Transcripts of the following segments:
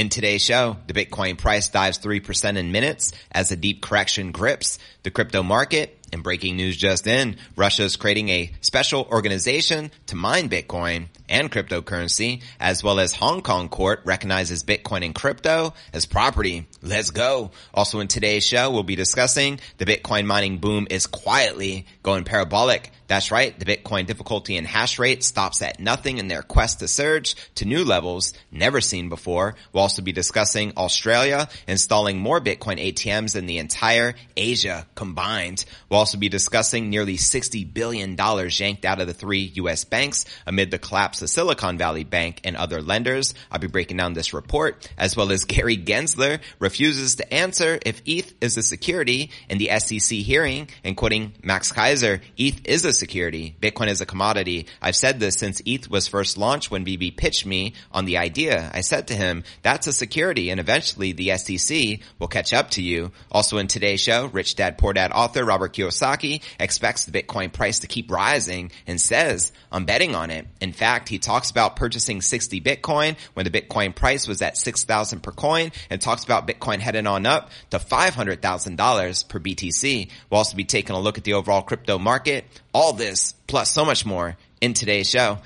In today's show, the Bitcoin price dives 3% in minutes as a deep correction grips the crypto market. And breaking news just in, Russia is creating a special organization to mine Bitcoin and cryptocurrency, as well as Hong Kong court recognizes Bitcoin and crypto as property. Let's go. Also in today's show, we'll be discussing the Bitcoin mining boom is quietly going parabolic. That's right. The Bitcoin difficulty and hash rate stops at nothing in their quest to surge to new levels never seen before. We'll also be discussing Australia installing more Bitcoin ATMs than the entire Asia combined. We'll also be discussing nearly $60 billion yanked out of the three U.S. banks amid the collapse of Silicon Valley Bank and other lenders. I'll be breaking down this report as well as Gary Gensler refuses to answer if ETH is a security in the SEC hearing and quoting Max Keiser, ETH is a security. Bitcoin is a commodity. I've said this since ETH was first launched when VB pitched me on the idea. I said to him, that's a security and eventually the SEC will catch up to you. Also in today's show, Rich Dad Poor Dad author Robert Kiyosaki expects the Bitcoin price to keep rising and says, I'm betting on it. In fact, he talks about purchasing 60 Bitcoin when the Bitcoin price was at 6,000 per coin and talks about Bitcoin heading on up to $500,000 per BTC. We'll also be taking a look at the overall crypto market, all this plus so much more in today's show.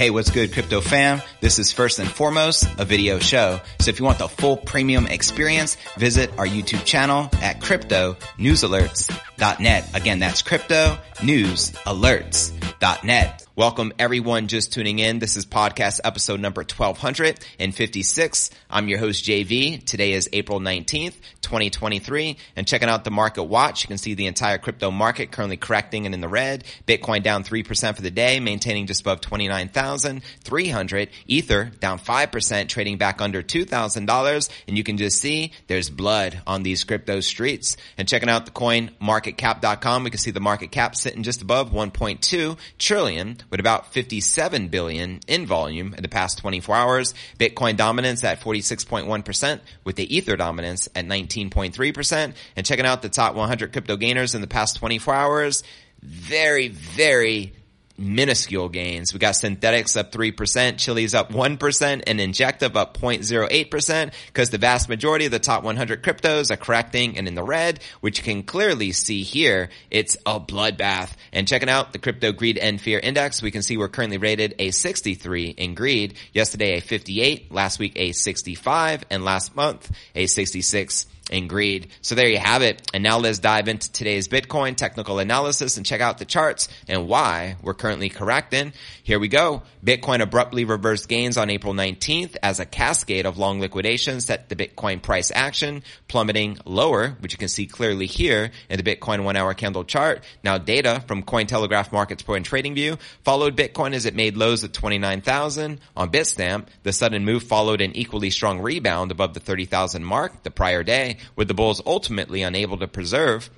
Hey, what's good, crypto fam? This is first and foremost a video show. So if you want the full premium experience, visit our YouTube channel at cryptonewsalerts.net. Again, that's cryptonewsalerts.net. Welcome everyone just tuning in. This is podcast episode number 1256. I'm your host JV. Today is April 19th, 2023 and checking out the market watch. You can see the entire crypto market currently correcting and in the red. Bitcoin down 3% for the day, maintaining just above 29,300. Ether down 5%, trading back under $2,000. And you can just see there's blood on these crypto streets. And checking out the coin marketcap.com, we can see the market cap sitting just above 1.2 trillion with about 57 billion in volume in the past 24 hours. Bitcoin dominance at 46.1% with the Ether dominance at 19.3%. And checking out the top 100 crypto gainers in the past 24 hours, very, very minuscule gains. We got Synthetix up 3%, Chiliz up 1%, and Injective up 0.08% because the vast majority of the top 100 cryptos are correcting and in the red, which you can clearly see here. It's a bloodbath. And checking out the crypto greed and fear index, we can see we're currently rated a 63 in greed. Yesterday a 58, last week a 65, and last month a 66 and greed. So there you have it. And now let's dive into today's Bitcoin technical analysis and check out the charts and why we're currently correcting. Here we go. Bitcoin abruptly reversed gains on April 19th as a cascade of long liquidations set the Bitcoin price action plummeting lower, which you can see clearly here in the Bitcoin one hour candle chart. Now data from Cointelegraph Markets Pro and TradingView followed Bitcoin as it made lows at 29,000 on Bitstamp. The sudden move followed an equally strong rebound above the 30,000 mark the prior day with the bulls ultimately unable to preserve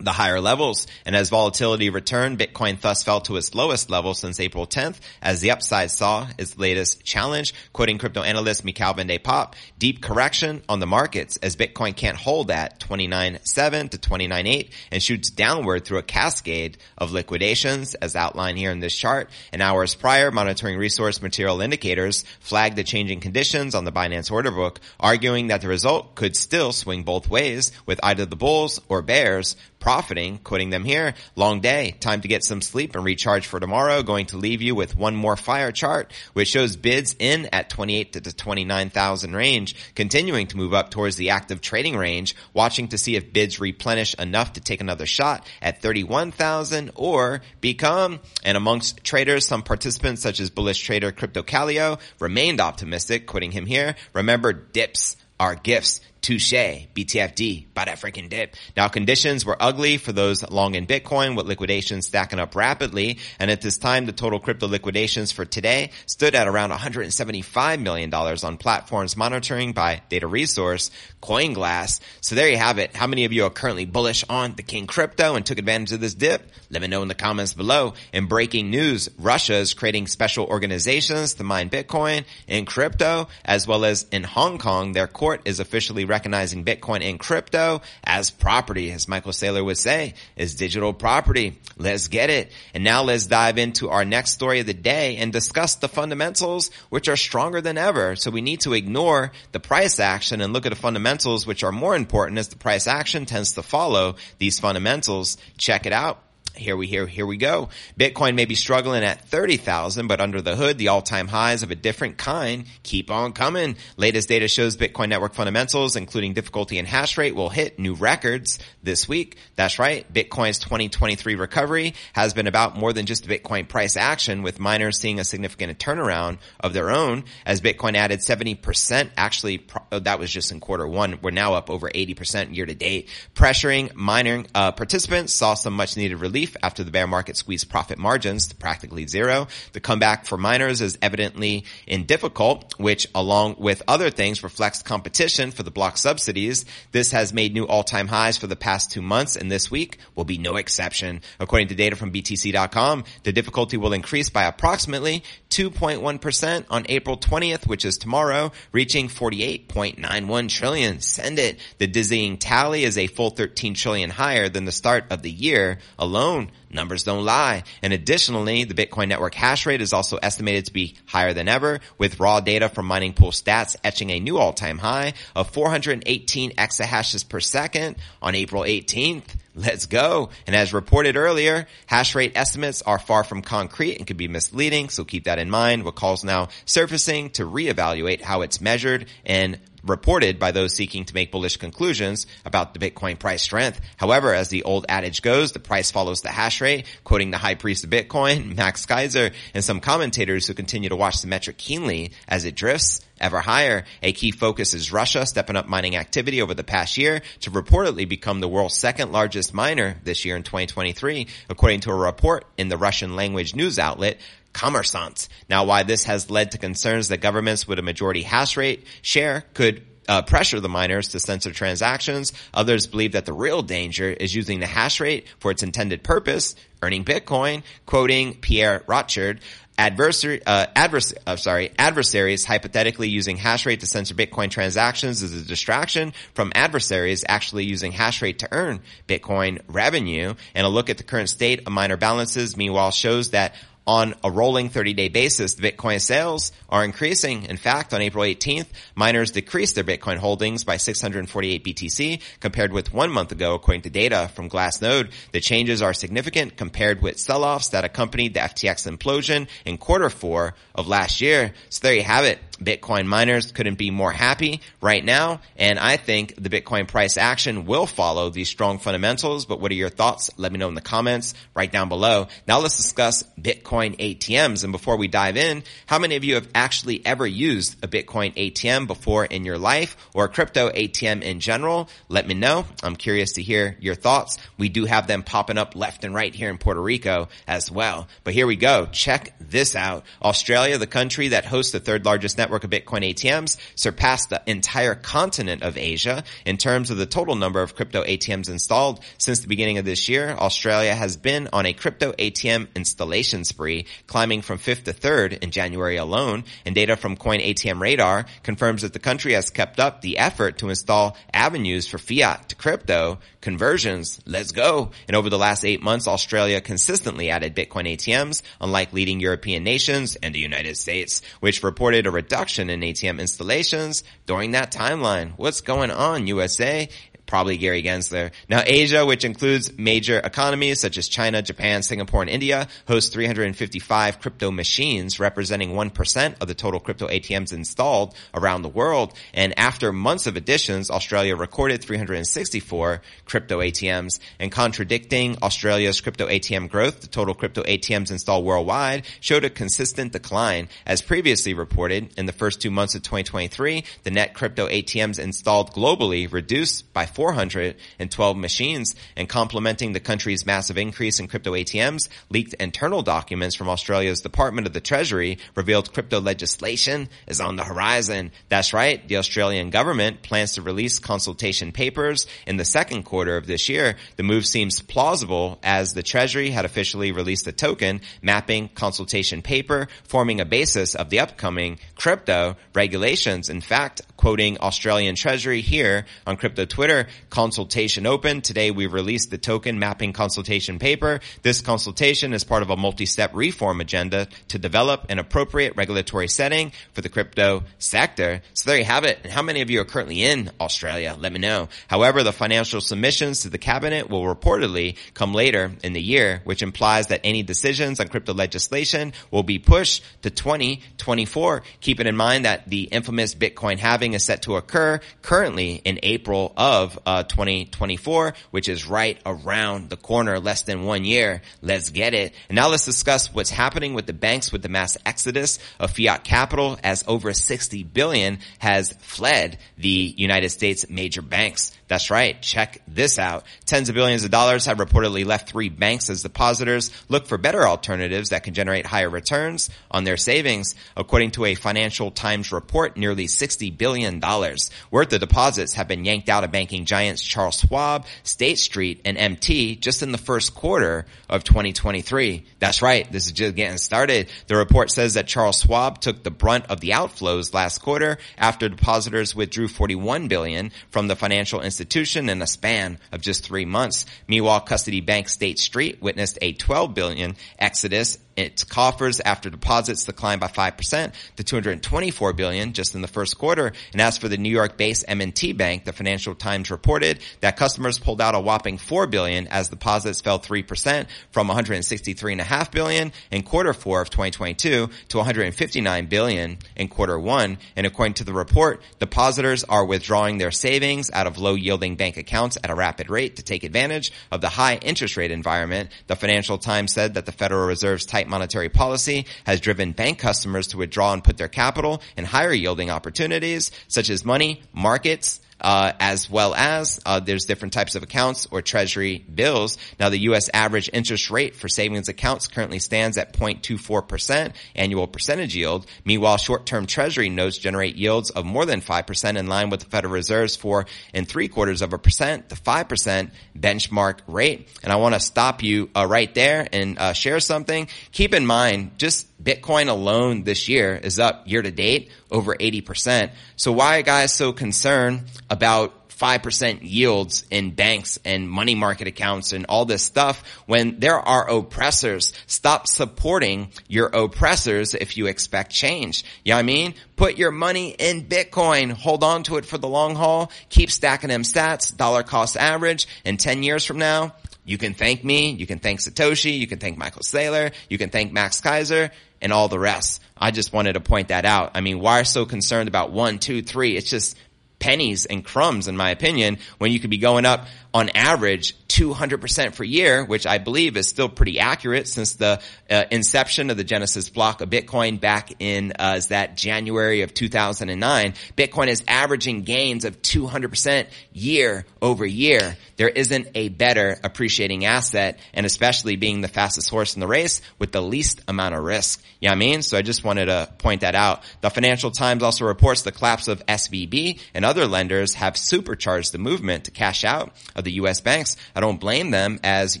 the higher levels. And as volatility returned, Bitcoin thus fell to its lowest level since April 10th as the upside saw its latest challenge. Quoting crypto analyst Michaël van de Poppe, deep correction on the markets as Bitcoin can't hold at 29.7 to 29.8 and shoots downward through a cascade of liquidations as outlined here in this chart. And hours prior, monitoring resource material indicators flagged the changing conditions on the Binance order book, arguing that the result could still swing both ways with either the bulls or bears profiting, quitting them here. Long day. Time to get some sleep and recharge for tomorrow. Going to leave you with one more fire chart, which shows bids in at 28 to the 29,000 range, continuing to move up towards the active trading range, watching to see if bids replenish enough to take another shot at 31,000 or become. And amongst traders, some participants such as bullish trader Crypto Kaleo remained optimistic, quitting him here. Remember, dips are gifts. Touche, BTFD, buy that freaking dip. Now conditions were ugly for those long in Bitcoin with liquidations stacking up rapidly. And at this time, the total crypto liquidations for today stood at around $175 million on platforms monitoring by data resource CoinGlass. So there you have it. How many of you are currently bullish on the King crypto and took advantage of this dip? Let me know in the comments below. In breaking news, Russia is creating special organizations to mine Bitcoin and crypto, as well as in Hong Kong, their court is officially recognizing Bitcoin and crypto as property, as Michael Saylor would say, is digital property. Let's get it. And now let's dive into our next story of the day and discuss the fundamentals, which are stronger than ever. So we need to ignore the price action and look at the fundamentals, which are more important as the price action tends to follow these fundamentals. Check it out here we here here we go. Bitcoin may be struggling at 30,000, but under the hood, the all-time highs of a different kind keep on coming. Latest data shows Bitcoin network fundamentals, including difficulty and hash rate, will hit new records this week. That's right. Bitcoin's 2023 recovery has been about more than just Bitcoin price action, with miners seeing a significant turnaround of their own as Bitcoin added 70%. Actually, that was just in quarter one. We're now up over 80% year to date, pressuring mining uh, participants saw some much needed relief relief after the bear market squeezed profit margins to practically zero. The comeback for miners is evidently in difficult, which along with other things reflects competition for the block subsidies. This has made new all-time highs for the past two months and this week will be no exception. According to data from BTC.com, the difficulty will increase by approximately 2.1% on April 20th, which is tomorrow, reaching 48.91 trillion. Send it. The dizzying tally is a full 13 trillion higher than the start of the year alone alone Numbers don't lie. And additionally, the Bitcoin network hash rate is also estimated to be higher than ever, with raw data from Mining Pool Stats etching a new all-time high of 418 exahashes per second on April 18th. Let's go. And as reported earlier, hash rate estimates are far from concrete and could be misleading, so keep that in mind. What calls now surfacing to reevaluate how it's measured and reported by those seeking to make bullish conclusions about the Bitcoin price strength. However, as the old adage goes, the price follows the hash rate, quoting the high priest of Bitcoin, Max Keiser, and some commentators who continue to watch the metric keenly as it drifts ever higher. A key focus is Russia stepping up mining activity over the past year to reportedly become the world's second largest miner this year in 2023, according to a report in the Russian language news outlet Kommersant. Now, why this has led to concerns that governments with a majority hash rate share could uh, pressure the miners to censor transactions. Others believe that the real danger is using the hash rate for its intended purpose, earning Bitcoin, quoting Pierre Rochard. Adversary, uh, advers- uh, sorry, adversaries hypothetically using hash rate to censor Bitcoin transactions is a distraction from adversaries actually using hash rate to earn Bitcoin revenue. And a look at the current state of miner balances, meanwhile, shows that on a rolling 30-day basis, the Bitcoin sales are increasing. In fact, on April 18th, miners decreased their Bitcoin holdings by 648 BTC compared with one month ago, according to data from Glassnode. The changes are significant compared with sell-offs that accompanied the FTX implosion in quarter four of last year. So there you have it. Bitcoin miners couldn't be more happy right now. And I think the Bitcoin price action will follow these strong fundamentals. But what are your thoughts? Let me know in the comments right down below. Now let's discuss Bitcoin ATMs. And before we dive in, how many of you have actually ever used a Bitcoin ATM before in your life or a crypto ATM in general? Let me know. I'm curious to hear your thoughts. We do have them popping up left and right here in Puerto Rico as well. But here we go. Check this out. Australia, the country that hosts the third largest network network of Bitcoin ATMs surpassed the entire continent of Asia in terms of the total number of crypto ATMs installed since the beginning of this year. Australia has been on a crypto ATM installation spree, climbing from fifth to third in January alone. And data from Coin ATM Radar confirms that the country has kept up the effort to install avenues for fiat to crypto conversions. Let's go. And over the last eight months, Australia consistently added Bitcoin ATMs, unlike leading European nations and the United States, which reported a reduction in ATM installations during that timeline. What's going on, USA? Probably Gary Gensler. Now Asia, which includes major economies such as China, Japan, Singapore, and India, hosts 355 crypto machines representing 1% of the total crypto ATMs installed around the world. And after months of additions, Australia recorded 364 crypto ATMs and contradicting Australia's crypto ATM growth, the total crypto ATMs installed worldwide showed a consistent decline. As previously reported, in the first two months of 2023, the net crypto ATMs installed globally reduced by 412 machines and complementing the country's massive increase in crypto ATMs, leaked internal documents from Australia's Department of the Treasury revealed crypto legislation is on the horizon. That's right. The Australian government plans to release consultation papers in the second quarter of this year. The move seems plausible as the Treasury had officially released a token mapping consultation paper forming a basis of the upcoming crypto regulations. In fact, quoting Australian Treasury here on crypto Twitter, consultation open. Today we released the token mapping consultation paper. This consultation is part of a multi-step reform agenda to develop an appropriate regulatory setting for the crypto sector. So there you have it. And how many of you are currently in Australia? Let me know. However, the financial submissions to the cabinet will reportedly come later in the year, which implies that any decisions on crypto legislation will be pushed to 2024. Keeping in mind that the infamous Bitcoin halving is set to occur currently in April of uh, 2024, which is right around the corner, less than one year. Let's get it. And now let's discuss what's happening with the banks with the mass exodus of fiat capital as over 60 billion has fled the United States major banks. That's right. Check this out. Tens of billions of dollars have reportedly left three banks as depositors look for better alternatives that can generate higher returns on their savings. According to a Financial Times report, nearly 60 billion dollars worth of deposits have been yanked out of banking giants Charles Schwab, State Street, and MT just in the first quarter of 2023. That's right. This is just getting started. The report says that Charles Schwab took the brunt of the outflows last quarter after depositors withdrew 41 billion from the financial institution institution in a span of just three months. Meanwhile, Custody Bank State Street witnessed a 12 billion exodus its coffers after deposits declined by 5% to 224 billion just in the first quarter. And as for the New York-based M&T Bank, the Financial Times reported that customers pulled out a whopping 4 billion as deposits fell 3% from 163.5 billion in quarter 4 of 2022 to 159 billion in quarter 1. And according to the report, depositors are withdrawing their savings out of low yielding bank accounts at a rapid rate to take advantage of the high interest rate environment. The Financial Times said that the Federal Reserve's tight monetary policy has driven bank customers to withdraw and put their capital in higher yielding opportunities such as money, markets, uh, as well as uh, there's different types of accounts or treasury bills. Now the U.S. average interest rate for savings accounts currently stands at 0.24% annual percentage yield. Meanwhile, short-term treasury notes generate yields of more than 5% in line with the Federal Reserve's four and three quarters of a percent to 5% benchmark rate. And I want to stop you uh, right there and uh, share something. Keep in mind, just Bitcoin alone this year is up year to date over 80%. So why are guys so concerned about 5% yields in banks and money market accounts and all this stuff when there are oppressors. Stop supporting your oppressors if you expect change. You know what I mean? Put your money in Bitcoin. Hold on to it for the long haul. Keep stacking them sats, dollar cost average. And 10 years from now, you can thank me. You can thank Satoshi. You can thank Michael Saylor. You can thank Max Keiser and all the rest. I just wanted to point that out. I mean, why are so concerned about one, two, three? It's just pennies and crumbs in my opinion when you could be going up on average 200% per year, which I believe is still pretty accurate since the uh, inception of the Genesis block of Bitcoin back in uh, that January of 2009. Bitcoin is averaging gains of 200% year over year. There isn't a better appreciating asset and especially being the fastest horse in the race with the least amount of risk. You know what I mean? So I just wanted to point that out. The Financial Times also reports the collapse of SVB and other lenders have supercharged the movement to cash out of the U.S. banks. I don't blame them as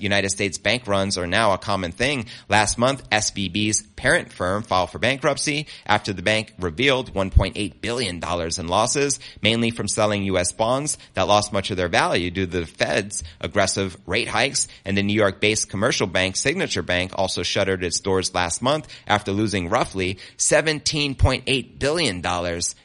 United States bank runs are now a common thing. Last month, SVB's parent firm filed for bankruptcy after the bank revealed $1.8 billion in losses, mainly from selling U.S. bonds that lost much of their value due to the Fed's aggressive rate hikes. And the New York-based commercial bank Signature Bank also shuttered its doors last month after losing roughly $17.8 billion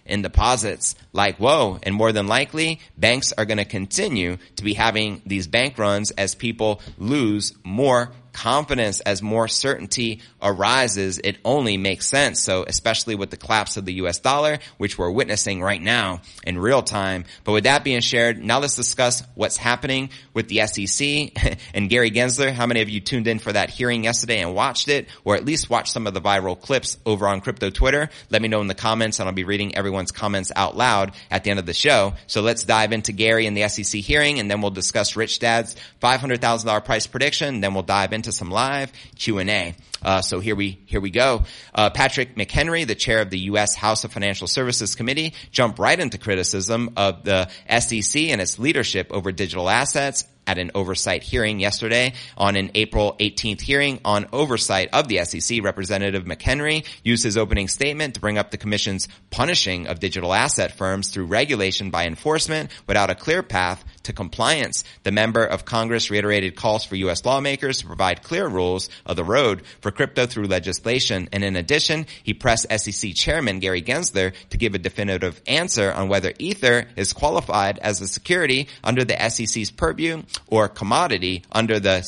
in deposits. Like, whoa. And more than likely, banks are going to continue to be having these bank runs as people lose more confidence as more certainty arises. It only makes sense. So especially with the collapse of the US dollar, which we're witnessing right now in real time. But with that being shared, now let's discuss what's happening with the SEC and Gary Gensler. How many of you tuned in for that hearing yesterday and watched it or at least watched some of the viral clips over on crypto Twitter? Let me know in the comments and I'll be reading everyone's comments out loud at the end of the show. So let's dive into Gary and the SEC hearing and then we'll discuss Rich Dad's $500,000 price prediction. Then we'll dive into some live Q&A. Uh, so here we here we go. Uh, Patrick McHenry, the chair of the U.S. House of Financial Services Committee, jumped right into criticism of the SEC and its leadership over digital assets at an oversight hearing yesterday. On an April 18th hearing on oversight of the SEC, Representative McHenry used his opening statement to bring up the Commission's punishing of digital asset firms through regulation by enforcement without a clear path to compliance. The member of Congress reiterated calls for U.S. lawmakers to provide clear rules of the road for crypto through legislation. And in addition, he pressed SEC Chairman Gary Gensler to give a definitive answer on whether Ether is qualified as a security under the SEC's purview or commodity under the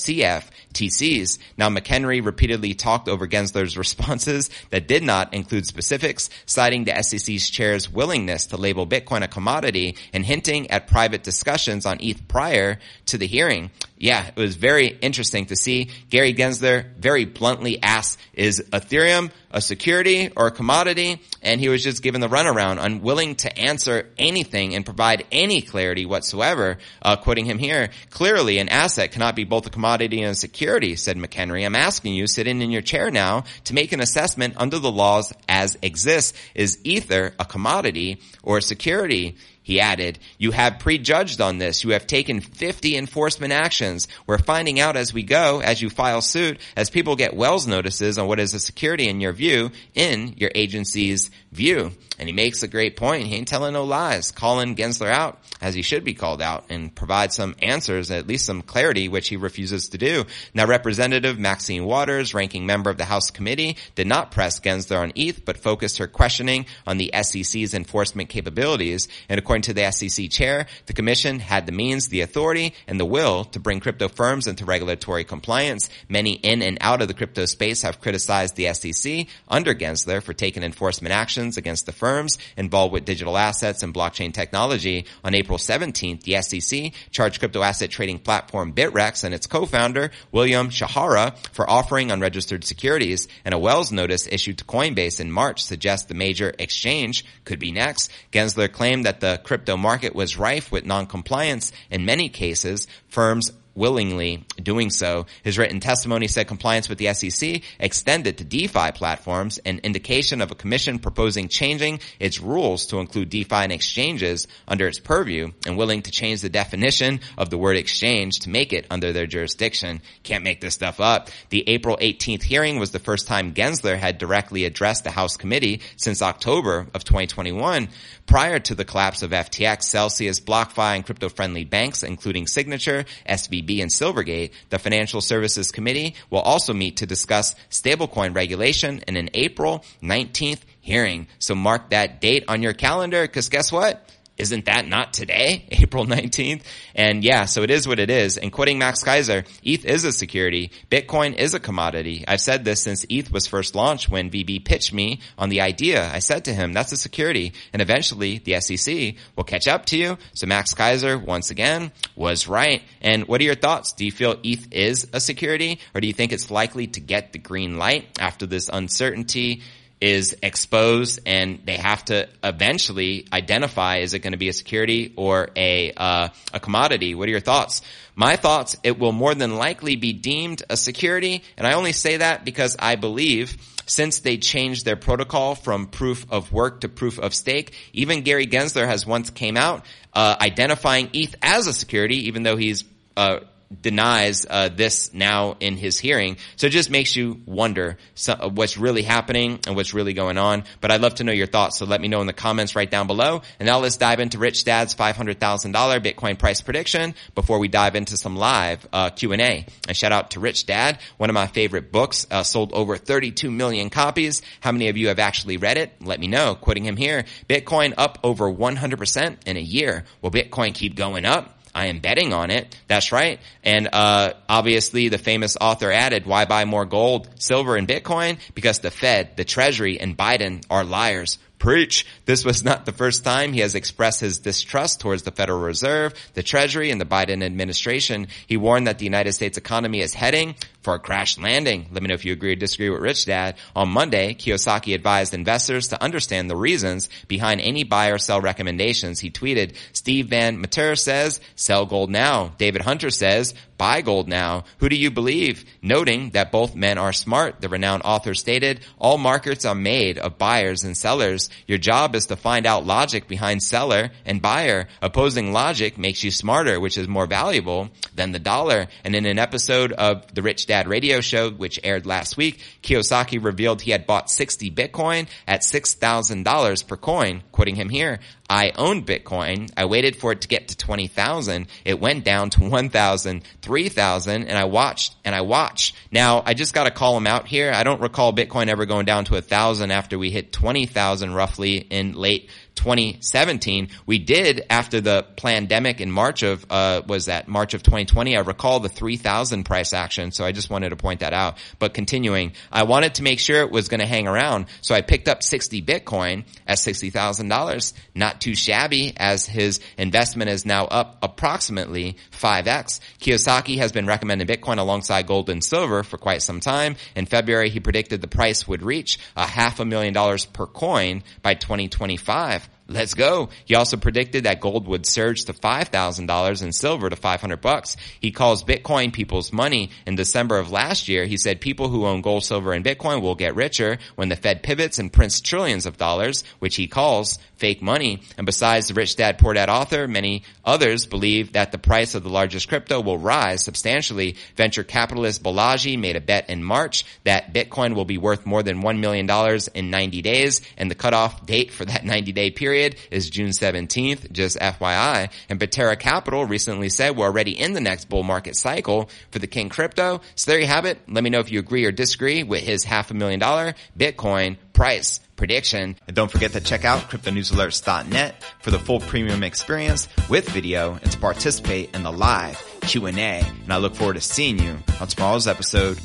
CFTCs. Now, McHenry repeatedly talked over Gensler's responses that did not include specifics, citing the SEC's chair's willingness to label Bitcoin a commodity and hinting at private discussions on ETH prior to the hearing yeah, it was very interesting to see Gary Gensler very bluntly asked, is Ethereum a security or a commodity? And he was just given the runaround, unwilling to answer anything and provide any clarity whatsoever. Uh, quoting him here, clearly an asset cannot be both a commodity and a security, said McHenry. I'm asking you, sitting in your chair now, to make an assessment under the laws as exists. Is Ether a commodity or a security? He added, you have prejudged on this. You have taken 50 enforcement actions. We're finding out as we go, as you file suit, as people get Wells notices on what is a security in your view, in your agency's view. And he makes a great point. He ain't telling no lies. Calling Gensler out as he should be called out and provide some answers, at least some clarity, which he refuses to do. Now, Representative Maxine Waters, ranking member of the House Committee, did not press Gensler on ETH, but focused her questioning on the SEC's enforcement capabilities. And according to the SEC chair, the commission had the means, the authority, and the will to bring crypto firms into regulatory compliance. Many in and out of the crypto space have criticized the SEC under Gensler for taking enforcement actions against the firms involved with digital assets and blockchain technology. On April 17th, the SEC charged crypto asset trading platform Bittrex and its co-founder, William Shihara, for offering unregistered securities, and a Wells notice issued to Coinbase in March suggests the major exchange could be next. Gensler claimed that the crypto market was rife with non-compliance. In many cases, firms willingly doing so. His written testimony said compliance with the SEC extended to DeFi platforms, an indication of a commission proposing changing its rules to include DeFi and exchanges under its purview and willing to change the definition of the word exchange to make it under their jurisdiction. Can't make this stuff up. The April 18th hearing was the first time Gensler had directly addressed the House committee since October of 2021. Prior to the collapse of FTX, Celsius, BlockFi, and crypto-friendly banks, including Signature, SVB, and Silvergate, the Financial Services Committee will also meet to discuss stablecoin regulation in an April 19th hearing. So mark that date on your calendar, because guess what? Isn't that not today, April 19th? And yeah, so it is what it is. And quoting Max Keiser, ETH is a security. Bitcoin is a commodity. I've said this since ETH was first launched when VB pitched me on the idea. I said to him, that's a security. And eventually the SEC will catch up to you. So Max Keiser, once again, was right. And what are your thoughts? Do you feel ETH is a security or do you think it's likely to get the green light after this uncertainty? Is exposed and they have to eventually identify is it going to be a security or a uh, a commodity? What are your thoughts? My thoughts it will more than likely be deemed a security and i only say that because i believe since they changed their protocol from proof of work to proof of stake even gary gensler has once came out uh, identifying eth as a security even though he's uh, denies uh, this now in his hearing. So it just makes you wonder uh, what's really happening and what's really going on. But I'd love to know your thoughts. So let me know in the comments right down below. And now let's dive into Rich Dad's $500,000 Bitcoin price prediction before we dive into some live uh, Q&A. And shout out to Rich Dad, one of my favorite books, uh, sold over 32 million copies. How many of you have actually read it? Let me know. Quoting him here, Bitcoin up over 100% in a year. Will Bitcoin keep going up? I am betting on it. That's right. And, uh, obviously the famous author added, why buy more gold, silver, and Bitcoin? Because the Fed, the Treasury, and Biden are liars. Preach. This was not the first time he has expressed his distrust towards the Federal Reserve, the Treasury, and the Biden administration. He warned that the United States economy is heading for a crash landing. Let me know if you agree or disagree with Rich Dad. On Monday, Kiyosaki advised investors to understand the reasons behind any buy or sell recommendations. He tweeted, Steve Van Metre says, sell gold now. David Hunter says, buy gold now. Who do you believe? Noting that both men are smart, the renowned author stated, all markets are made of buyers and sellers. Your job is to find out logic behind seller and buyer. Opposing logic makes you smarter, which is more valuable than the dollar. And in an episode of the Rich Dad Dad radio show, which aired last week, Kiyosaki revealed he had bought 60 Bitcoin at $6,000 per coin, quoting him here. I owned Bitcoin. I waited for it to get to 20,000. It went down to 1,000, 3,000, and I watched and I watched. Now, I just gotta call him out here. I don't recall Bitcoin ever going down to a thousand after we hit 20,000 roughly in late 2017. We did after the pandemic in March of, uh, was that March of 2020. I recall the 3000 price action. So I just wanted to point that out. But continuing, I wanted to make sure it was going to hang around. So I picked up 60 Bitcoin at $60,000. Not too shabby as his investment is now up approximately 5x. Kiyosaki has been recommending Bitcoin alongside gold and silver for quite some time. In February, he predicted the price would reach a half a million dollars per coin by 2025. Let's go. He also predicted that gold would surge to $5,000 and silver to 500 bucks. He calls Bitcoin people's money. In December of last year, he said people who own gold, silver, and Bitcoin will get richer when the Fed pivots and prints trillions of dollars, which he calls fake money. And besides the Rich Dad Poor Dad author, many others believe that the price of the largest crypto will rise substantially. Venture capitalist Balaji made a bet in March that Bitcoin will be worth more than $1 million in 90 days, and the cutoff date for that 90 day period is June 17th, just FYI. And Pantera Capital recently said we're already in the next bull market cycle for the King crypto. So there you have it. Let me know if you agree or disagree with his half a million dollar Bitcoin price prediction. And don't forget to check out cryptonewsalerts.net for the full premium experience with video and to participate in the live Q&A. And I look forward to seeing you on tomorrow's episode.